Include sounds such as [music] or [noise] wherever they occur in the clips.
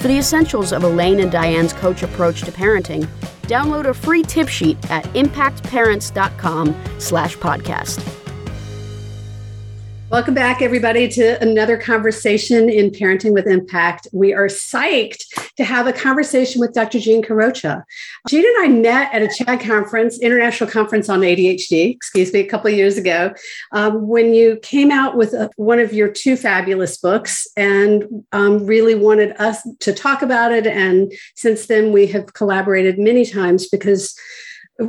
For the essentials of Elaine and Diane's coach approach to parenting, download a free tip sheet at impactparents.com slash podcast. Welcome back, everybody, to another conversation in Parenting with Impact. We are psyched to have a conversation with Dr. Gene Carroccia. Gene and I met at a CHADD conference, International Conference on ADHD, excuse me, a couple of years ago, um, when you came out with a, one of your two fabulous books and um, really wanted us to talk about it. And since then, we have collaborated many times because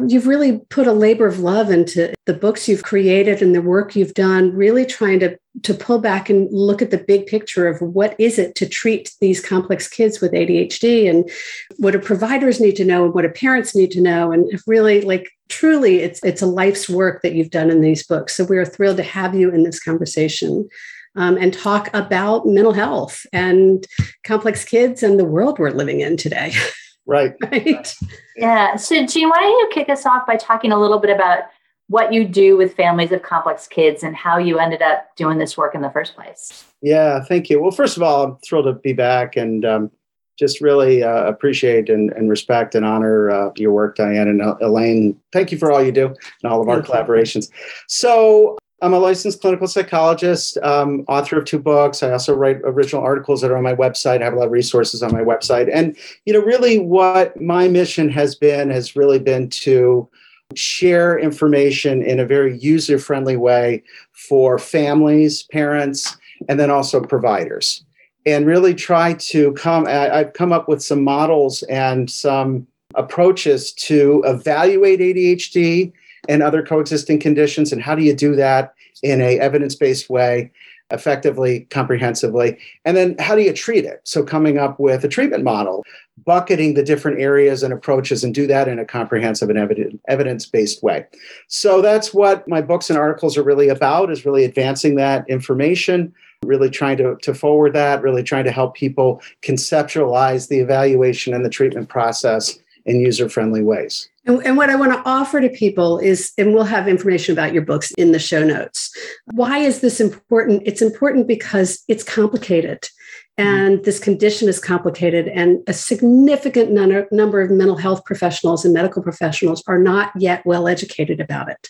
you've really put a labor of love into the books you've created and the work you've done really trying to to pull back and look at the big picture of what is it to treat these complex kids with ADHD and what do providers need to know and what do parents need to know. And really like truly it's it's a life's work that you've done in these books. So we're thrilled to have you in this conversation um, and talk about mental health and complex kids and the world we're living in today [laughs] Right. [laughs] right. Yeah. So, Gene, why don't you kick us off by talking a little bit about what you do with families of complex kids and how you ended up doing this work in the first place? Yeah, thank you. Well, first of all, I'm thrilled to be back and um, just really uh, appreciate and, and, respect and honor uh, your work, Diane and Elaine. Thank you for all you do and all of our collaborations. So, I'm a licensed clinical psychologist, um, author of two books. I also write original articles that are on my website. I have a lot of resources on my website. And, you know, really what my mission has been has really been to share information in a very user friendly way for families, parents, and then also providers. And really try to come, I've come up with some models and some approaches to evaluate ADHD and other coexisting conditions and how do you do that in a evidence-based way effectively comprehensively? And then how do you treat it? So coming up with a treatment model bucketing the different areas and approaches and do that in a comprehensive and evidence-based way. So that's what my books and articles are really about is really advancing that information really trying to, to forward that really trying to help people conceptualize the evaluation and the treatment process in user-friendly ways and, and, what I want to offer to people is, and we'll have information about your books in the show notes. Why is this important? It's important because it's complicated. Mm-hmm. And this condition is complicated, and a significant number of mental health professionals and medical professionals are not yet well educated about it.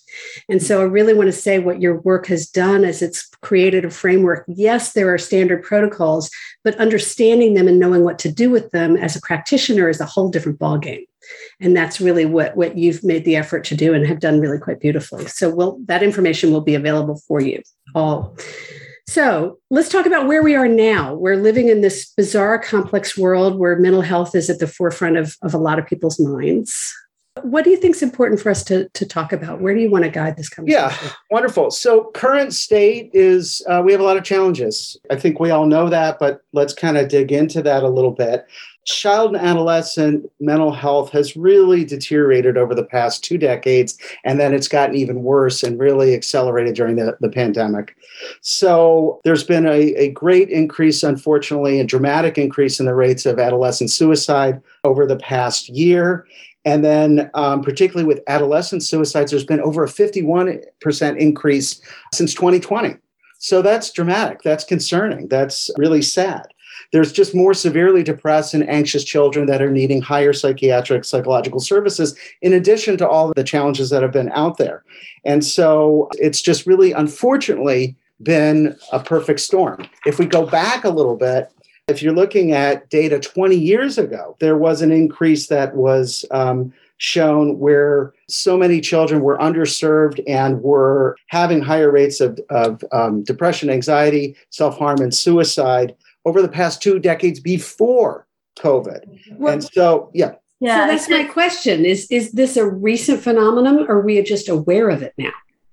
And mm-hmm. so, I really want to say what your work has done is it's created a framework. Yes, there are standard protocols, but understanding them and knowing what to do with them as a practitioner is a whole different ballgame. And that's really what what you've made the effort to do and have done really quite beautifully. So will that information will be available for you all so let's talk about where we are now we're living in this bizarre complex world where mental health is at the forefront of, of a lot of people's minds what do you think is important for us to, to talk about? Where do you want to guide this conversation? Yeah, wonderful. So, current state is uh, we have a lot of challenges. I think we all know that, but let's kind of dig into that a little bit child and adolescent mental health has really deteriorated over the past two decades, and then it's gotten even worse and really accelerated during the, the pandemic. So there's been a, a great increase, unfortunately, a dramatic increase in the rates of adolescent suicide over the past year. And then, um, particularly with adolescent suicides, there's been over a 51% increase since 2020. So that's dramatic. That's concerning. That's really sad there's just more severely depressed and anxious children that are needing higher psychiatric psychological services in addition to all the challenges that have been out there. And so it's just really unfortunately been a perfect storm. If we go back a little bit if you're looking at data 20 years ago there was an increase that was um, shown where so many children were underserved and were having higher rates of, of um, depression, anxiety, self harm, and suicide over the past two decades before COVID. Well, and so, yeah. Yeah, so that's my question. Is is this a recent phenomenon or are we just aware of it now?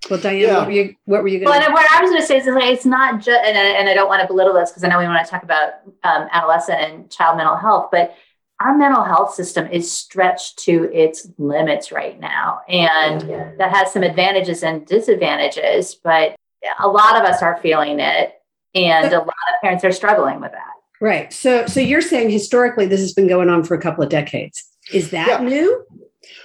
Well, Diane, yeah. what were you what were you going well, what I was going to say is like, it's not just, and, and I don't want to belittle this because I know we want to talk about um, adolescent and child mental health, but our mental health system is stretched to its limits right now. And yeah. that has some advantages and disadvantages, but a lot of us are feeling it. And a lot of parents are struggling with that. Right. So so you're saying historically this has been going on for a couple of decades. Is that yeah. new?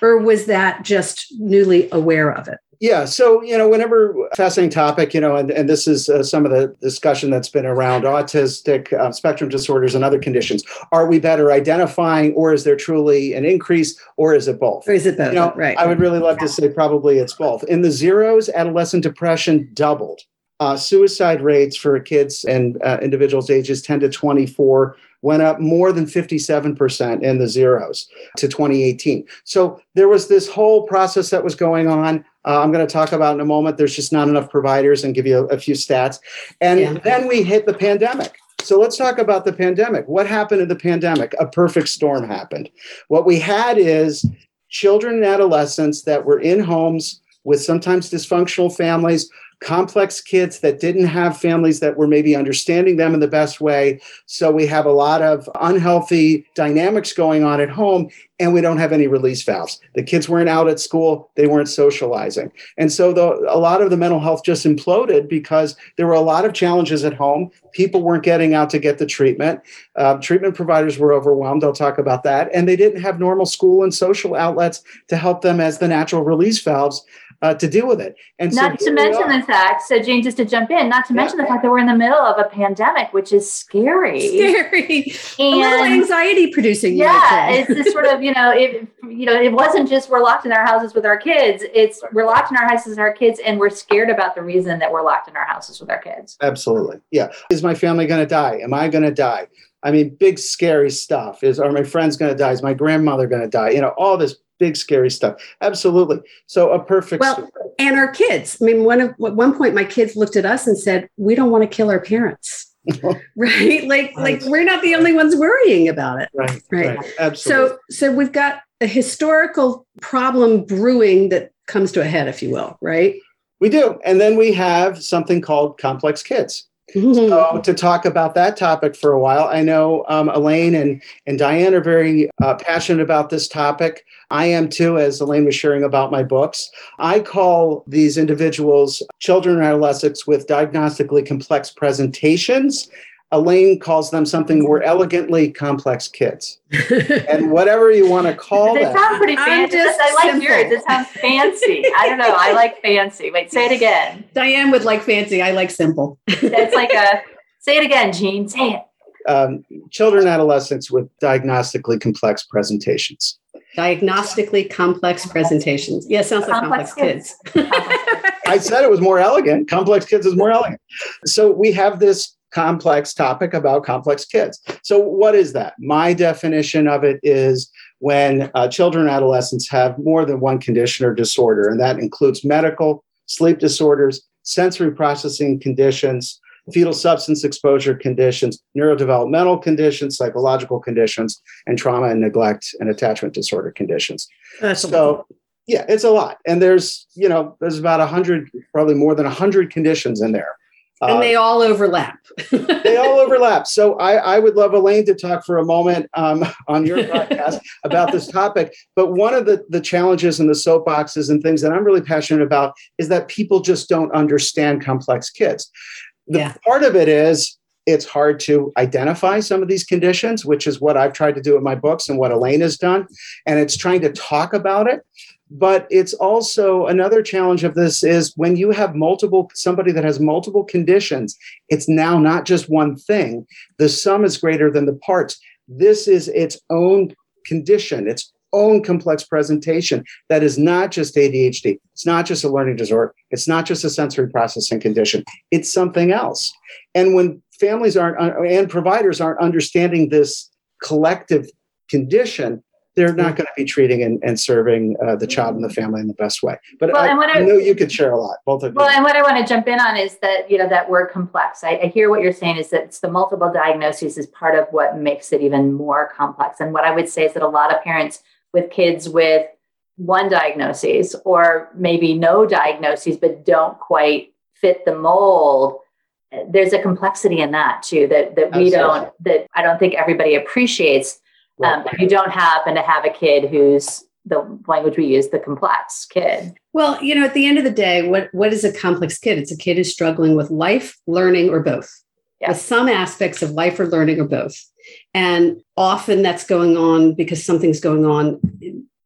Or was that just newly aware of it? Yeah. So, you know, whenever fascinating topic, you know, and, and this is uh, some of the discussion that's been around autistic uh, spectrum disorders and other conditions. Are we better identifying, or is there truly an increase, or is it both? Or is it both? You know, right. I would really love to say probably it's both. In the zeros, adolescent depression doubled. Uh, suicide rates for kids and uh, individuals ages 10 to 24 went up more than 57% in the zeros to 2018. So there was this whole process that was going on. Uh, I'm going to talk about in a moment. There's just not enough providers and give you a, a few stats. And yeah. then we hit the pandemic. So let's talk about the pandemic. What happened in the pandemic? A perfect storm happened. What we had is children and adolescents that were in homes with sometimes dysfunctional families complex kids that didn't have families that were maybe understanding them in the best way. So we have a lot of unhealthy dynamics going on at home, and we don't have any release valves. The kids weren't out at school, they weren't socializing. And so the, a lot of the mental health just imploded because there were a lot of challenges at home. People weren't getting out to get the treatment. Uh, treatment providers were overwhelmed. I'll talk about that. And they didn't have normal school and social outlets to help them as the natural release valves uh, to deal with it. And not so to mention the fact, so Jane, just to jump in, not to mention the fact that we're in the middle of a pandemic, which is scary, scary, and a little anxiety producing. Yeah, it's this sort of you know, it you know, it wasn't just we're locked in our houses with our kids. It's we're locked in our houses with our kids, and we're scared about the reason that we're locked in our houses with our kids. Absolutely, yeah. Is my family going to die? Am I going to die? I mean, big scary stuff. Is are my friends going to die? Is my grandmother going to die? You know, all this big scary stuff. Absolutely. So a perfect well story. and our kids. I mean one of at one point my kids looked at us and said we don't want to kill our parents. [laughs] Right? Like right. like we're not the only ones worrying about it. Right right, right. absolutely. so so we've got a historical problem brewing that comes to a head if you will right? We do. And then we have something called complex kids so [laughs] to talk about that topic for a while, I know um, Elaine and, and Diane are very uh, passionate about this topic. I am too, as Elaine was sharing about my books. I call these individuals children and adolescents with diagnostically complex presentations Elaine calls them something more elegantly complex kids. and whatever you want to call they them. They sound pretty fancy. I like simple. yours. It sounds fancy. I don't know. I like fancy. Wait, say it again. Diane would like fancy. I like simple. It's like a say it again, Gene. Say it. Um, children adolescents with diagnostically complex presentations. Diagnostically complex presentations. Yeah, sounds like complex, complex kids. kids. [laughs] I said it was more elegant. Complex kids is more elegant. So we have this complex topic about complex kids. So, what is that? My definition of it is when uh, children and adolescents have more than one condition or disorder, and that includes medical, sleep disorders, sensory processing conditions, fetal substance exposure conditions, neurodevelopmental conditions, psychological conditions, and trauma and neglect and attachment disorder conditions. That's so, yeah, it's a lot. And there's, you know, there's about a hundred, probably more than a hundred conditions in there and they uh, all overlap. they all [laughs] overlap. So I, I, would love Elaine to talk for a moment um, on your [laughs] podcast about this topic. But one of the, the challenges and the soapboxes and things that I'm really passionate about is that people just don't understand complex kids. The yeah. part of it is it's hard to identify some of these conditions, which is what I've tried to do in my books and what Elaine has done. And it's trying to talk about it but it's also another challenge of this is when you have multiple somebody that has multiple conditions it's now not just one thing. The sum is greater than the parts. This is its own condition its own complex presentation that is not just ADHD it's not just a learning disorder. It's not just a sensory processing condition. It's something else. And when families aren't uh, and providers aren't understanding this collective condition they're not going to be treating and, and serving uh, the child and the family in the best way. But Well, I, and what I I- know you could share a lot, both of Well, you. and what I want to jump in on is that, you know, that word complex. I, I hear what you're saying is that it's the multiple diagnoses is part of what makes it even more complex. And what I would say is that a lot of parents with kids with one diagnosis or maybe no diagnoses, but don't quite fit the mold, there's a complexity in that too that, that we Absolutely. don't, that I don't think everybody appreciates. Um, if you don't happen to have a kid who's the language we use, the complex kid. Well, you know, at the end of the day, what, what is a complex kid? It's a kid who's struggling with life, learning, or both. Yeah. With some aspects of life or learning or both. And often that's going on because something's going on,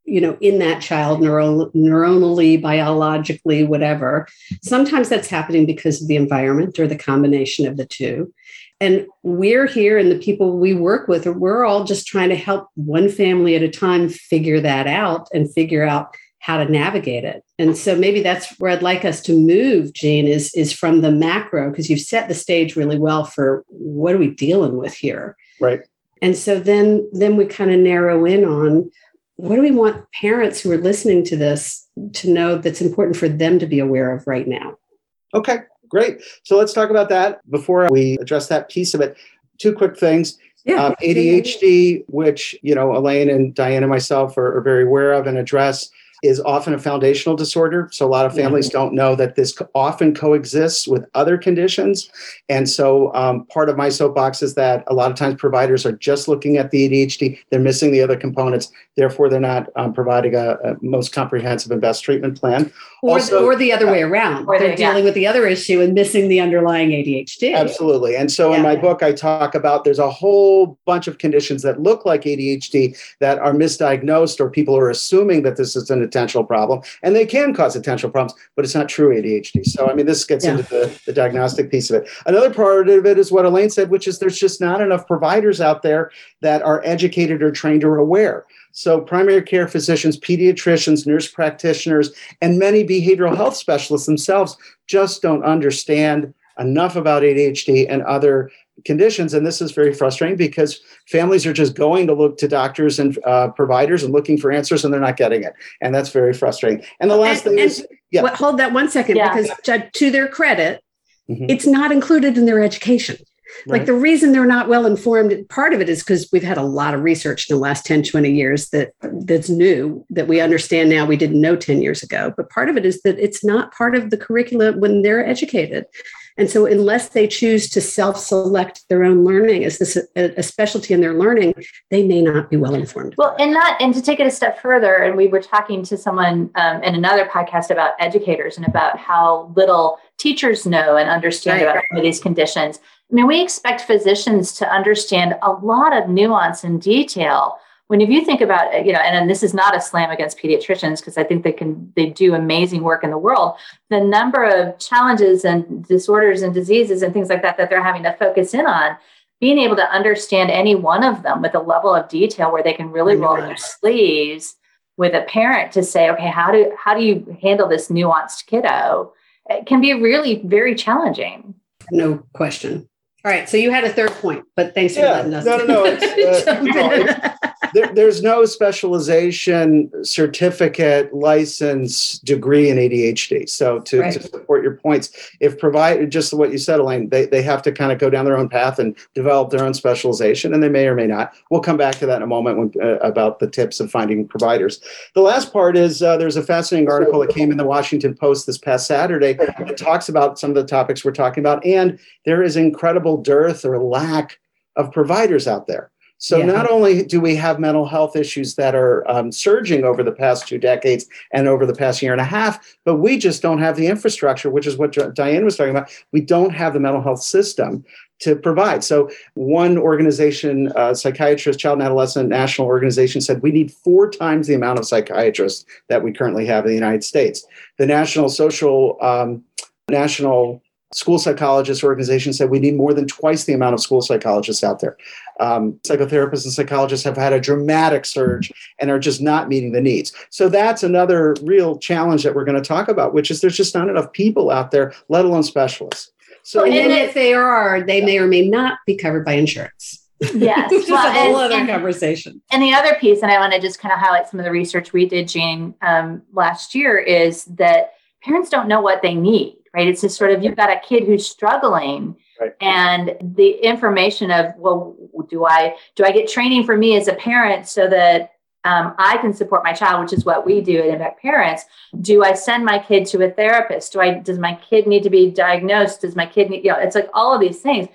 you know, in that child, neuro- neuronally, biologically, whatever. Sometimes that's happening because of the environment or the combination of the two. And we're here, and the people we work with, we're all just trying to help one family at a time figure that out and figure out how to navigate it. And so maybe that's where I'd like us to move, Gene, is, is from the macro, because you've set the stage really well for what are we dealing with here. Right. And so then then we kind of narrow in on what do we want parents who are listening to this to know that's important for them to be aware of right now. Okay, great. So let's talk about that before we address that piece of it. Two quick things. Yeah. Um, ADHD, which you know Elaine and Diane and myself are, are very aware of and address, is often a foundational disorder. So a lot of families don't know that this often coexists with other conditions. And so um, part of my soapbox is that a lot of times providers are just looking at the ADHD; they're missing the other components. Therefore, they're not um, providing a, a most comprehensive and best treatment plan. Or, Also- or the other way around. Or the- They're dealing with the other issue and missing the underlying ADHD. Absolutely. And so in my book, I talk about there's a whole bunch of conditions that look like ADHD that are misdiagnosed, or people are assuming that this is an attentional problem, and they can cause attentional problems, but it's not true ADHD. So, I mean, this gets Yeah. into the, the diagnostic piece of it. Another part of it is what Elaine said, which is there's just not enough providers out there that are educated or trained or aware. So, primary care physicians, pediatricians, nurse practitioners, and many behavioral health specialists themselves just don't understand enough about ADHD and other conditions. And this is very frustrating because families are just going to look to doctors and uh, providers and looking for answers, and they're not getting it. And that's very frustrating. And the last And- thing and is, yeah. Well, hold that one second, Yeah. because to, to their credit, Mhm. it's not included in their education. Like the reason they're not well informed, part of it is because we've had a lot of research in the last 10, 20 years that that's new that we understand now we didn't know 10 years ago. But part of it is that it's not part of the curriculum when they're educated. And so unless they choose to self-select their own learning as this a, a specialty in their learning, they may not be well informed. Well, and not, and to take it a step further, and we were talking to someone um, in another podcast about educators and about how little teachers know and understand Right. about some of these conditions. I mean, we expect physicians to understand a lot of nuance and detail. When if you think about, uh, you know, and, and this is not a slam against pediatricians because I think they can they do amazing work in the world. The number of challenges and disorders and diseases and things like that that they're having to focus in on being able to understand any one of them with a level of detail where they can really roll their sleeves with a parent to say, okay, how do how do you handle this nuanced kiddo? It can be really very challenging. No question. All right. So you had a third point, but thanks for letting us. No, no, no, it's, uh, [laughs] no, it's- there, there's no specialization certificate license degree in ADHD. So to, Right. to support your points, if provide just what you said, Elaine, they, they have to kind of go down their own path and develop their own specialization, and they may or may not. We'll come back to that in a moment when, uh, about the tips of finding providers. The last part is uh, there's a fascinating article that came in the Washington Post this past Saturday that talks about some of the topics we're talking about, and there is incredible dearth or lack of providers out there. So Yeah. not only do we have mental health issues that are um, surging over the past two decades and over the past year and a half, but we just don't have the infrastructure, which is what Diane was talking about. We don't have the mental health system to provide. So one organization, uh, psychiatrist, child and adolescent national organization, said we need four times the amount of psychiatrists that we currently have in the United States. The National Social um, National School Psychologists Organization said we need more than twice the amount of school psychologists out there. Um, psychotherapists and psychologists have had a dramatic surge and are just not meeting the needs. So that's another real challenge that we're going to talk about, which is there's just not enough people out there, let alone specialists. So and And if they are, they may or may not be covered by insurance. Yes. [laughs] Which is well, a whole and- other and- conversation. And the other piece, and I want to just kind of highlight some of the research we did, Jane, um, last year, is that parents don't know what they need, right? It's just sort of you've got a kid who's struggling, Right. and the information of well, do I do I get training for me as a parent so that um, I can support my child, which is what we do at Impact Parents. Do I send my kid to a therapist? Do I does my kid need to be diagnosed? Does my kid need, you know, it's like all of these things.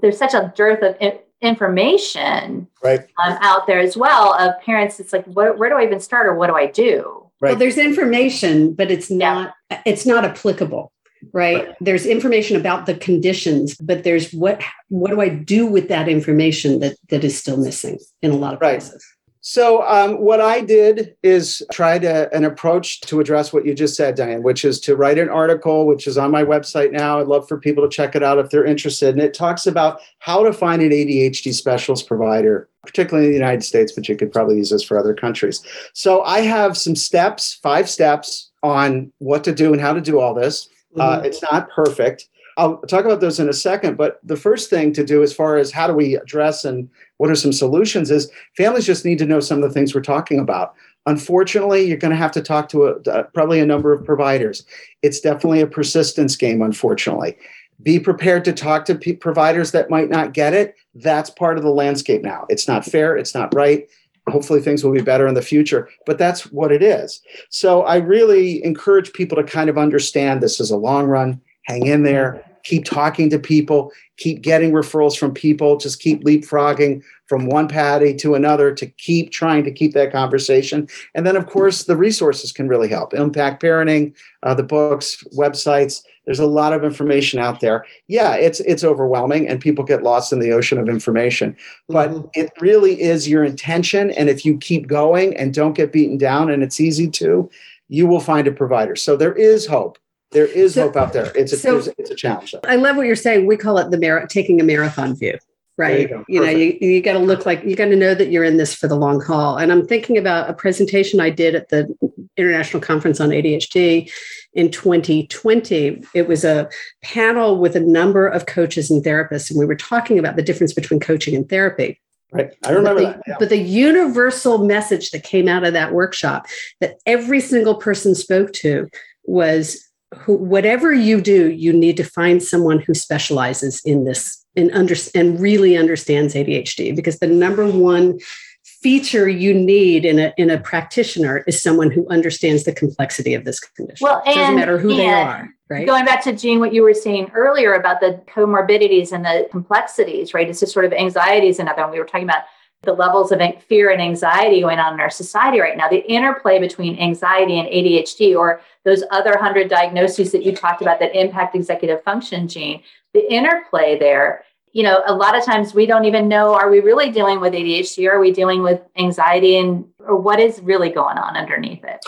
There's such a dearth of in- information Right. um, out there as well of parents. It's like, what, where do I even start or what do I do? Right. Well, there's information, but it's not it's not applicable. Right? There's information about the conditions, but there's what what do I do with that information that that is still missing in a lot of Right. places. So, um, what I did is tried a, an approach to address what you just said, Diane, which is to write an article, which is on my website now. I'd love for people to check it out if they're interested. And it talks about how to find an ADHD specialist provider, particularly in the United States, but you could probably use this for other countries. So, I have some steps, five steps on what to do and how to do all this. Uh, it's not perfect. I'll talk about those in a second. But the first thing to do, as far as how do we address and what are some solutions, is families just need to know some of the things we're talking about. Unfortunately, you're going to have to talk to a, uh, probably a number of providers. It's definitely a persistence game, unfortunately. Be prepared to talk to pe providers that might not get it. That's part of the landscape now. It's not fair. It's not right. Hopefully, things will be better in the future, but that's what it is. So, I really encourage people to kind of understand this is a long run. Hang in there, keep talking to people, keep getting referrals from people, just keep leapfrogging from one patty to another to keep trying to keep that conversation. And then, of course, the resources can really help. Impact Parenting, uh, the books, websites. There's a lot of information out there. Yeah, it's it's overwhelming, and people get lost in the ocean of information. But Mhm. it really is your intention, and if you keep going and don't get beaten down, and it's easy to, you will find a provider. So there is hope. There is So- hope out there. It's a so- it's a challenge. Though. I love what you're saying. We call it the mar- taking a marathon view, There you right? You, know, you, you got to look like you got to know that you're in this for the long haul. And I'm thinking about a presentation I did at the International Conference on ADHD in 2020. It was a panel with a number of coaches and therapists, and we were talking about the difference between coaching and therapy. Right. I remember but the, that. yeah. But the universal message that came out of that workshop that every single person spoke to was who, whatever you do, you need to find someone who specializes in this and under, and really understands ADHD because the number one feature you need in a in a practitioner is someone who understands the complexity of this condition. Well, it doesn't matter who they are, right? Going back to Gene, what you were saying earlier about the comorbidities and the complexities, right? It's just sort of anxieties another one. We were talking about the levels of fear and anxiety going on in our society right now. The interplay between anxiety and ADHD, or those other hundred diagnoses that you talked about that impact executive function, Gene, the interplay there. You know, a lot of times we don't even know are we really dealing with ADHD? Or are we dealing with anxiety and or what is really going on underneath it?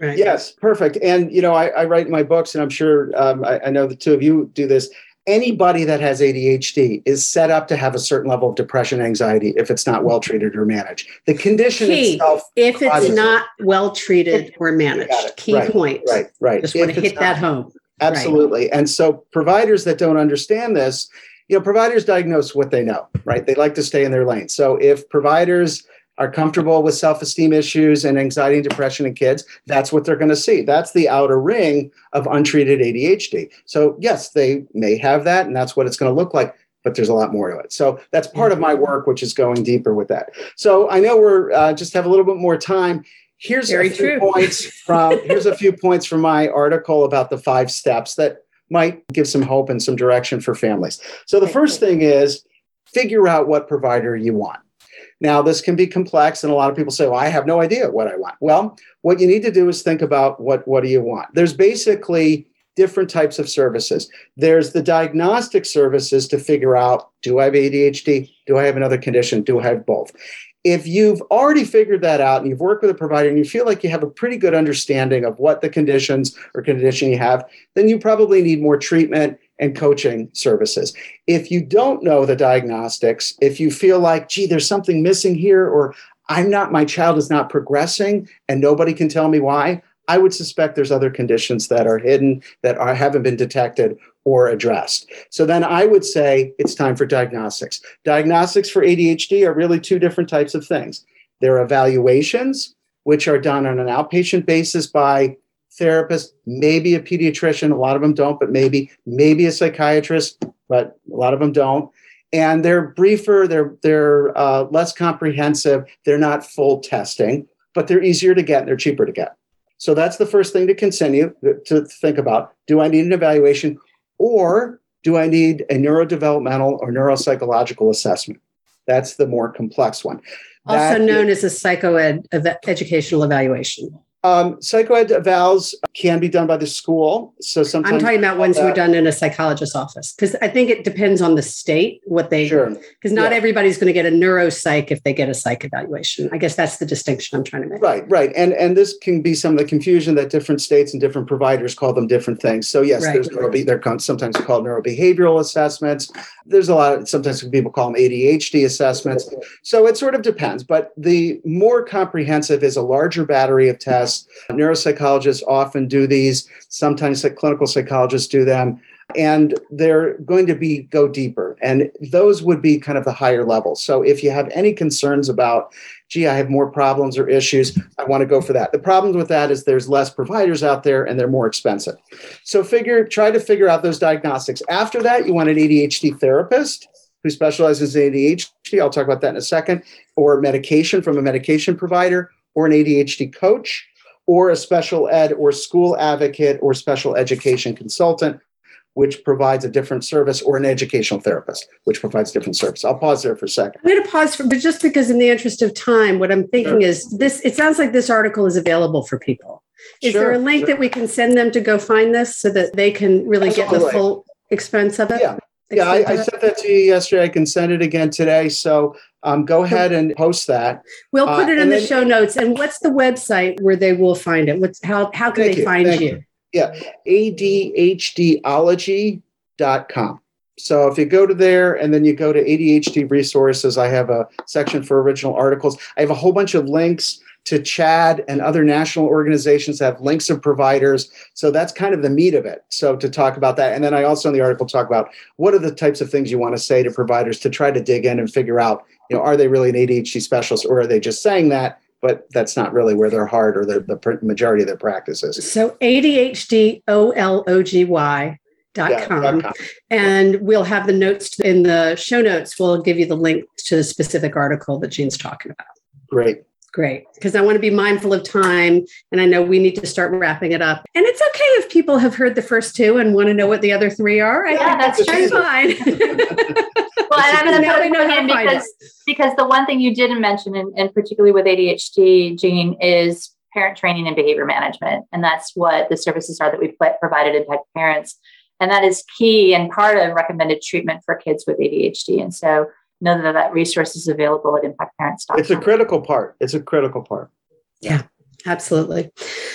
Right. Yes, perfect. And you know, I, I write in my books, and I'm sure um, I, I know the two of you do this. Anybody that has ADHD is set up to have a certain level of depression, anxiety if it's not well treated or managed. The condition Key. itself, If it's not well treated or managed, key Right. point. right, right. Just want to hit that home. Absolutely. And so providers that don't understand this, you know, providers diagnose what they know, right? They like to stay in their lane. So if providers are comfortable with self-esteem issues and anxiety and depression in kids, that's what they're going to see. That's the outer ring of untreated ADHD. So yes, they may have that and that's what it's going to look like, but there's a lot more to it. So that's part of my work, which is going deeper with that. So I know we're uh, just have a little bit more time. Here's Very a few true. points from [laughs] here's a few points from my article about the five steps that might give some hope and some direction for families. So the first thing is figure out what provider you want. Now, this can be complex, and a lot of people say, Well, I have no idea what I want. Well, what you need to do is think about what, what do you want? There's basically different types of services. There's the diagnostic services to figure out do I have ADHD? Do I have another condition? Do I have both? If you've already figured that out and you've worked with a provider and you feel like you have a pretty good understanding of what the conditions or condition you have, then you probably need more treatment and coaching services. If you don't know the diagnostics, if you feel like, gee, there's something missing here, or I'm not, my child is not progressing and nobody can tell me why, I would suspect there's other conditions that are hidden that are, haven't been detected or addressed. So then I would say it's time for diagnostics. Diagnostics for ADHD are really two different types of things. There are evaluations, which are done on an outpatient basis by therapists, maybe a pediatrician. A lot of them don't, but maybe, maybe a psychiatrist, but a lot of them don't. And they're briefer, they're, they're uh, less comprehensive, they're not full testing, but they're easier to get and they're cheaper to get. So that's the first thing to continue to think about. Do I need an evaluation or do I need a neurodevelopmental or neuropsychological assessment? That's the more complex one. Also that known is, as a psychoed educational evaluation. Um, psychoed evals can be done by the school. So sometimes I'm talking about ones who are done in a psychologist's office because I think it depends on the state what they sure because not yeah. everybody's going to get a neuropsych if they get a psych evaluation. I guess that's the distinction I'm trying to make. Right, right, and and this can be some of the confusion that different states and different providers call them different things. So yes, right. there's neurobe- they're sometimes called neurobehavioral assessments. There's a lot of sometimes people call them ADHD assessments. So it sort of depends, but the more comprehensive is a larger battery of tests Neuropsychologists often do these. Sometimes clinical psychologists do them. And they're going to be go deeper. And those would be kind of the higher levels. So if you have any concerns about gee i have more problems or issues i want to go for that. The problem with that is there's less providers out there and they're more expensive. So figure try to figure out those diagnostics. After that you want an adhd therapist who specializes in adhd i'll talk about that in a second. Or medication from a medication provider or an adhd coach or a special ed or school advocate or special education consultant, which provides a different service, or an educational therapist, which provides different service. I'll pause there for a second. I'm going to pause for, but just because in the interest of time, what I'm thinking sure. is this, it sounds like this article is available for people. Is sure, there a link sure. that we can send them to go find this so that they can really Absolutely. get the full expense of it? Yeah. Yeah, I, I, sent that to you yesterday. I can send it again today. So um, go ahead and post that. We'll put it uh, in the then, show notes. And what's the website where they will find it? What's how how can they you, find you? you? Yeah, adhdology.com. So if you go to there and then you go to ADHD resources, I have a section for original articles. I have a whole bunch of links to CHADD and other national organizations that have links of providers. So that's kind of the meat of it. So to talk about that. And then I also in the article talk about what are the types of things you want to say to providers to try to dig in and figure out, you know, are they really an ADHD specialist or are they just saying that? But that's not really where their heart or the, the majority of their practice is. So ADHD O L O G Y Dot yeah, com. com. And we'll have the notes in the show notes. We'll give you the link to the specific article that Gene's talking about. Great. Great. Because I want to be mindful of time. And I know we need to start wrapping it up. And it's okay if people have heard the first two and want to know what the other three are. I yeah, that's true. fine. [laughs] well, and I'm going to put it in because, because the one thing you didn't mention, and, and particularly with ADHD, Gene, is parent training and behavior management. And that's what the services are that we provided Impact Parents. And that is key and part of recommended treatment for kids with ADHD. And so know that that resource is available at impactparents.com. It's a critical part. It's a critical part. Yeah, absolutely.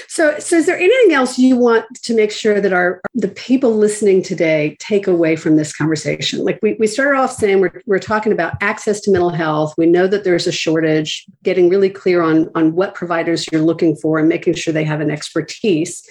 So, so is there anything else you want to make sure that our the people listening today take away from this conversation? Like we, we started off saying we're, we're talking about access to mental health. We know that there's a shortage, getting really clear on, on what providers you're looking for and making sure they have an expertise.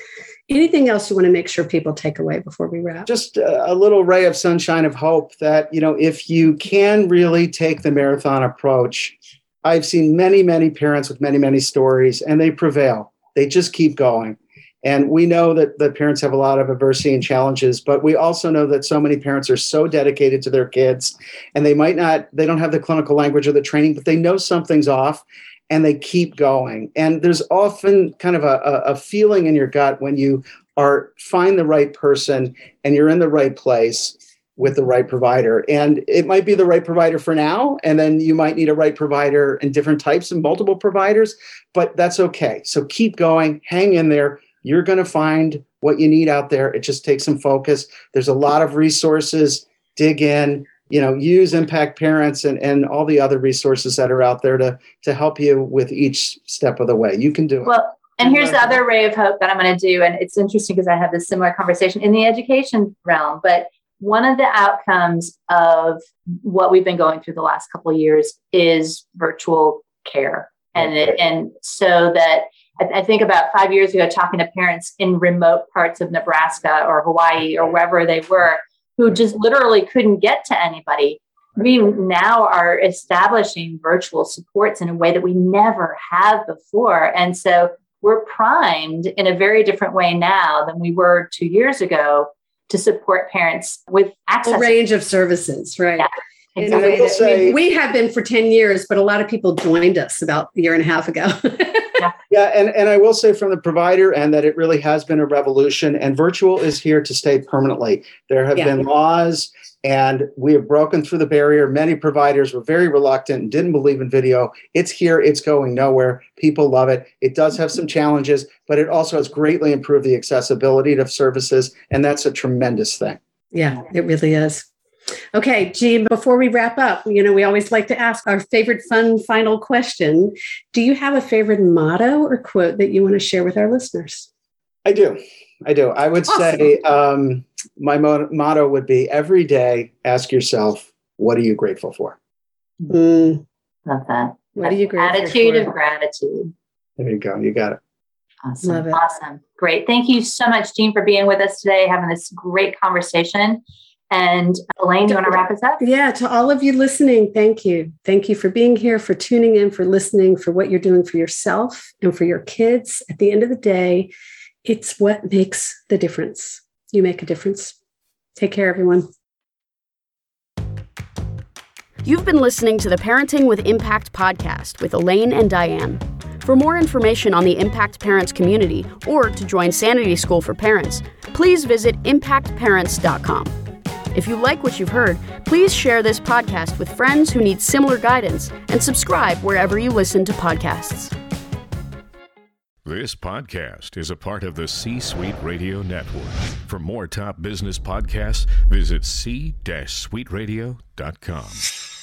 Anything else you want to make sure people take away before we wrap? Just a little ray of sunshine of hope that, you know, if you can really take the marathon approach, I've seen many, many parents with many, many stories, and they prevail. They just keep going. And we know that the parents have a lot of adversity and challenges, but we also know that so many parents are so dedicated to their kids and they might not, they don't have the clinical language or the training, but they know something's off and they keep going. And there's often kind of a, a feeling in your gut when you are find the right person and you're in the right place with the right provider. And it might be the right provider for now, and then you might need a right provider and different types and multiple providers, but that's okay. So keep going, hang in there. You're going to find what you need out there. It just takes some focus. There's a lot of resources. Dig in, you know use impact parents and, and all the other resources that are out there to to help you with each step of the way. You can do it. Well and here's the other ray of hope that i'm going to do and it's interesting because i have this similar conversation in the education realm but one of the outcomes of what we've been going through the last couple of years is virtual care. And it, and so that I, I think about five years ago talking to parents in remote parts of Nebraska or Hawaii or wherever they were who just literally couldn't get to anybody. We now are establishing virtual supports in a way that we never have before. And so we're primed in a very different way now than we were two years ago to support parents with access. A range of services, right? Yeah. Exactly. That, say, we have been for 10 years, but a lot of people joined us about a year and a half ago. [laughs] yeah. yeah, and, and I will say from the provider and that it really has been a revolution, and virtual is here to stay permanently. There have yeah. been laws and we have broken through the barrier. Many providers were very reluctant and didn't believe in video. It's here, it's going nowhere. People love it. It does have some challenges, but it also has greatly improved the accessibility of services, and that's a tremendous thing. Yeah, it really is. Okay, Gene, before we wrap up, you know, we always like to ask our favorite fun final question. Do you have a favorite motto or quote that you want to share with our listeners? I do. I do. I would awesome. say um, my mo- motto would be every day ask yourself, what are you grateful for? Mm. Love that. What are you grateful Attitude for? of gratitude. There you go. You got it. Awesome. Love it. Awesome. Great. Thank you so much, Gene, for being with us today, having this great conversation. And Elaine, do you want to wrap us up? Yeah, to all of you listening, thank you. Thank you for being here, for tuning in, for listening, for what you're doing for yourself and for your kids. At the end of the day, it's what makes the difference. You make a difference. Take care, everyone. You've been listening to the Parenting with Impact podcast with Elaine and Diane. For more information on the Impact Parents community or to join Sanity School for Parents, please visit impactparents.com. If you like what you've heard, please share this podcast with friends who need similar guidance and subscribe wherever you listen to podcasts. This podcast is a part of the C Suite Radio Network. For more top business podcasts, visit c-suiteradio.com.